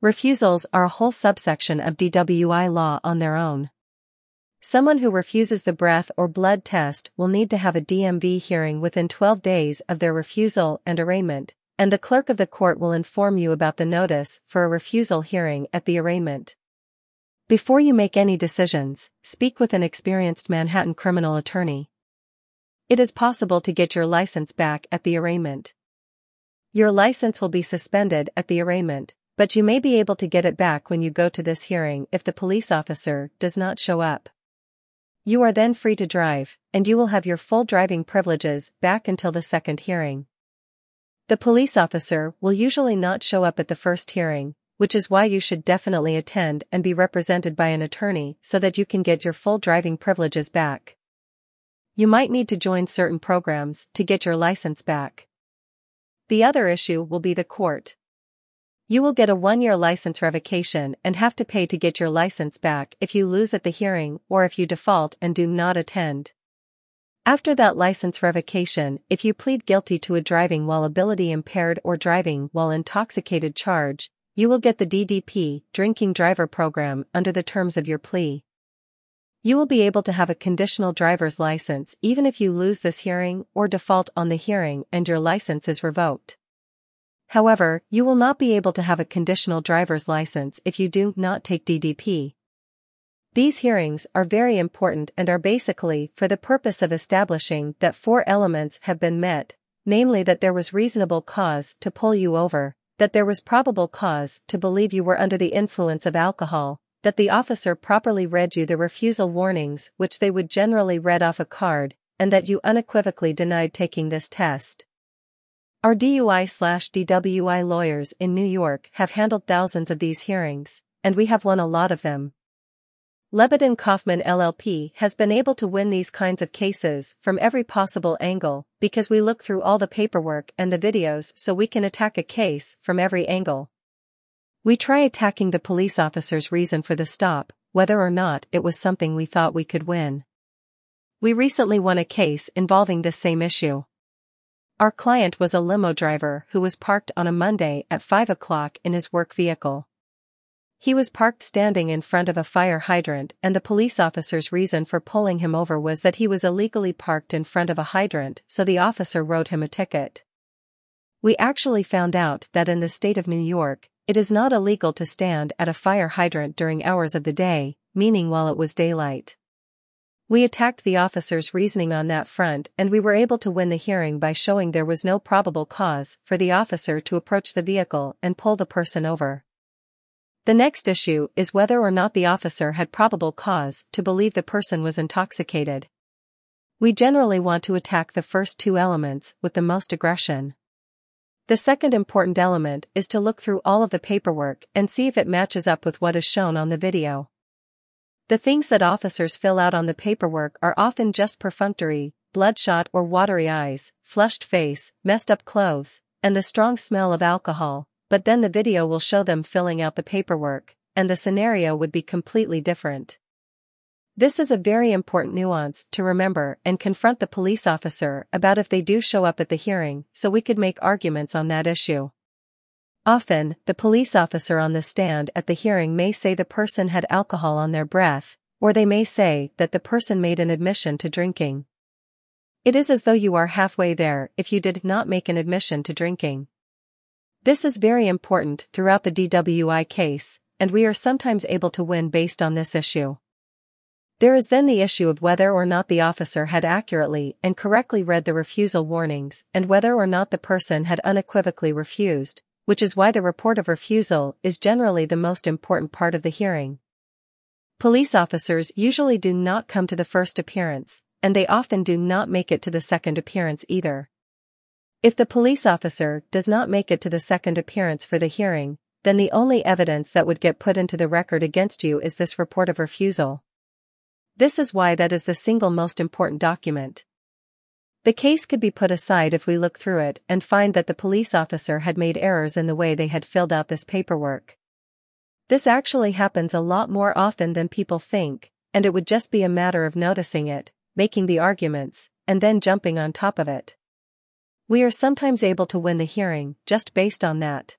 Refusals are a whole subsection of DWI law on their own. Someone who refuses the breath or blood test will need to have a DMV hearing within 12 days of their refusal and arraignment, and the clerk of the court will inform you about the notice for a refusal hearing at the arraignment. Before you make any decisions, speak with an experienced Manhattan criminal attorney. It is possible to get your license back at the arraignment. Your license will be suspended at the arraignment, but you may be able to get it back when you go to this hearing if the police officer does not show up. You are then free to drive, and you will have your full driving privileges back until the second hearing. The police officer will usually not show up at the first hearing, which is why you should definitely attend and be represented by an attorney so that you can get your full driving privileges back. You might need to join certain programs to get your license back. The other issue will be the court. You will get a one-year license revocation and have to pay to get your license back if you lose at the hearing or if you default and do not attend. After that license revocation, if you plead guilty to a driving while ability impaired or driving while intoxicated charge, you will get the DDP, Drinking Driver Program, under the terms of your plea. You will be able to have a conditional driver's license even if you lose this hearing or default on the hearing and your license is revoked. However, you will not be able to have a conditional driver's license if you do not take DDP. These hearings are very important and are basically for the purpose of establishing that four elements have been met, namely that there was reasonable cause to pull you over, that there was probable cause to believe you were under the influence of alcohol, that the officer properly read you the refusal warnings which they would generally read off a card, and that you unequivocally denied taking this test. Our DUI slash DWI lawyers in New York have handled thousands of these hearings, and we have won a lot of them. Lebedin Kofman LLP has been able to win these kinds of cases from every possible angle because we look through all the paperwork and the videos so we can attack a case from every angle. We try attacking the police officer's reason for the stop, whether or not it was something we thought we could win. We recently won a case involving this same issue. Our client was a limo driver who was parked on a Monday at 5 o'clock in his work vehicle. He was parked standing in front of a fire hydrant and the police officer's reason for pulling him over was that he was illegally parked in front of a hydrant so the officer wrote him a ticket. We actually found out that in the state of New York, it is not illegal to stand at a fire hydrant during hours of the day, meaning while it was daylight. We attacked the officer's reasoning on that front and we were able to win the hearing by showing there was no probable cause for the officer to approach the vehicle and pull the person over. The next issue is whether or not the officer had probable cause to believe the person was intoxicated. We generally want to attack the first two elements with the most aggression. The second important element is to look through all of the paperwork and see if it matches up with what is shown on the video. The things that officers fill out on the paperwork are often just perfunctory, bloodshot or watery eyes, flushed face, messed up clothes, and the strong smell of alcohol, but then the video will show them filling out the paperwork, and the scenario would be completely different. This is a very important nuance to remember and confront the police officer about if they do show up at the hearing so we could make arguments on that issue. Often, the police officer on the stand at the hearing may say the person had alcohol on their breath, or they may say that the person made an admission to drinking. It is as though you are halfway there if you did not make an admission to drinking. This is very important throughout the DWI case, and we are sometimes able to win based on this issue. There is then the issue of whether or not the officer had accurately and correctly read the refusal warnings and whether or not the person had unequivocally refused, which is why the report of refusal is generally the most important part of the hearing. Police officers usually do not come to the first appearance, and they often do not make it to the second appearance either. If the police officer does not make it to the second appearance for the hearing, then the only evidence that would get put into the record against you is this report of refusal. This is why that is the single most important document. The case could be put aside if we look through it and find that the police officer had made errors in the way they had filled out this paperwork. This actually happens a lot more often than people think, and it would just be a matter of noticing it, making the arguments, and then jumping on top of it. We are sometimes able to win the hearing just based on that.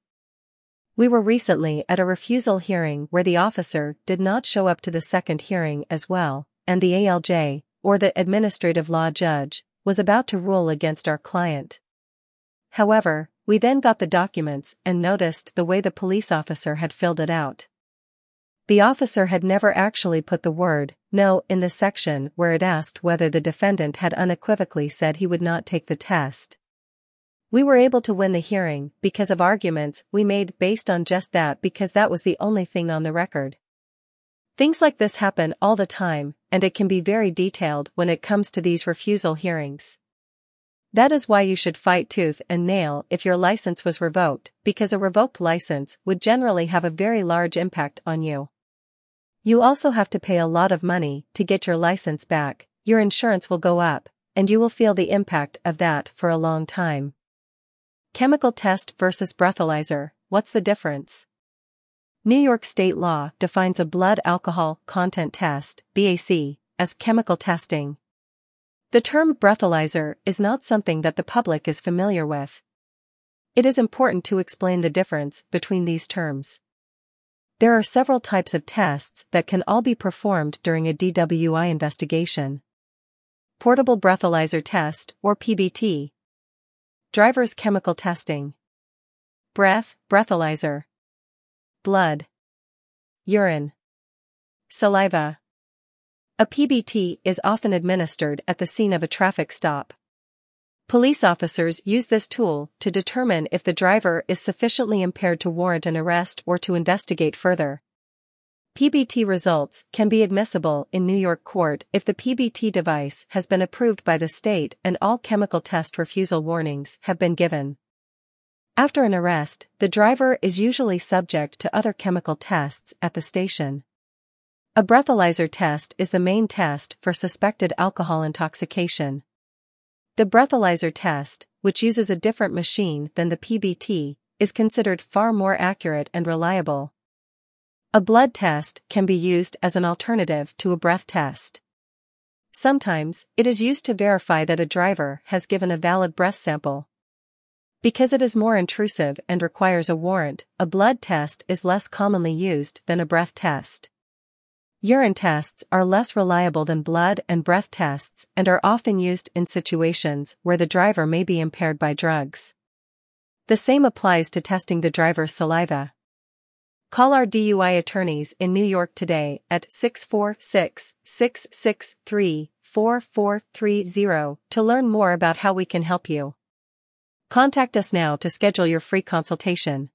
We were recently at a refusal hearing where the officer did not show up to the second hearing as well, and the ALJ, or the administrative law judge, was about to rule against our client. However, we then got the documents and noticed the way the police officer had filled it out. The officer had never actually put the word no in the section where it asked whether the defendant had unequivocally said he would not take the test. We were able to win the hearing because of arguments we made based on just that because that was the only thing on the record. Things like this happen all the time, and it can be very detailed when it comes to these refusal hearings. That is why you should fight tooth and nail if your license was revoked, because a revoked license would generally have a very large impact on you. You also have to pay a lot of money to get your license back, your insurance will go up, and you will feel the impact of that for a long time. Chemical test versus breathalyzer, what's the difference? New York state law defines a blood alcohol content test, BAC, as chemical testing, the term breathalyzer is not something that the public is familiar with. It is important to explain the difference between these terms. There are several types of tests that can all be performed during a DWI investigation. Portable breathalyzer test, or PBT. Driver's chemical testing. Breath, breathalyzer. Blood. Urine. Saliva. A PBT is often administered at the scene of a traffic stop. Police officers use this tool to determine if the driver is sufficiently impaired to warrant an arrest or to investigate further. PBT results can be admissible in New York court if the PBT device has been approved by the state and all chemical test refusal warnings have been given. After an arrest, the driver is usually subject to other chemical tests at the station. A breathalyzer test is the main test for suspected alcohol intoxication. The breathalyzer test, which uses a different machine than the PBT, is considered far more accurate and reliable. A blood test can be used as an alternative to a breath test. Sometimes, it is used to verify that a driver has given a valid breath sample. Because it is more intrusive and requires a warrant, a blood test is less commonly used than a breath test. Urine tests are less reliable than blood and breath tests and are often used in situations where the driver may be impaired by drugs. The same applies to testing the driver's saliva. Call our DUI attorneys in New York today at 646 663 4430 to learn more about how we can help you. Contact us now to schedule your free consultation.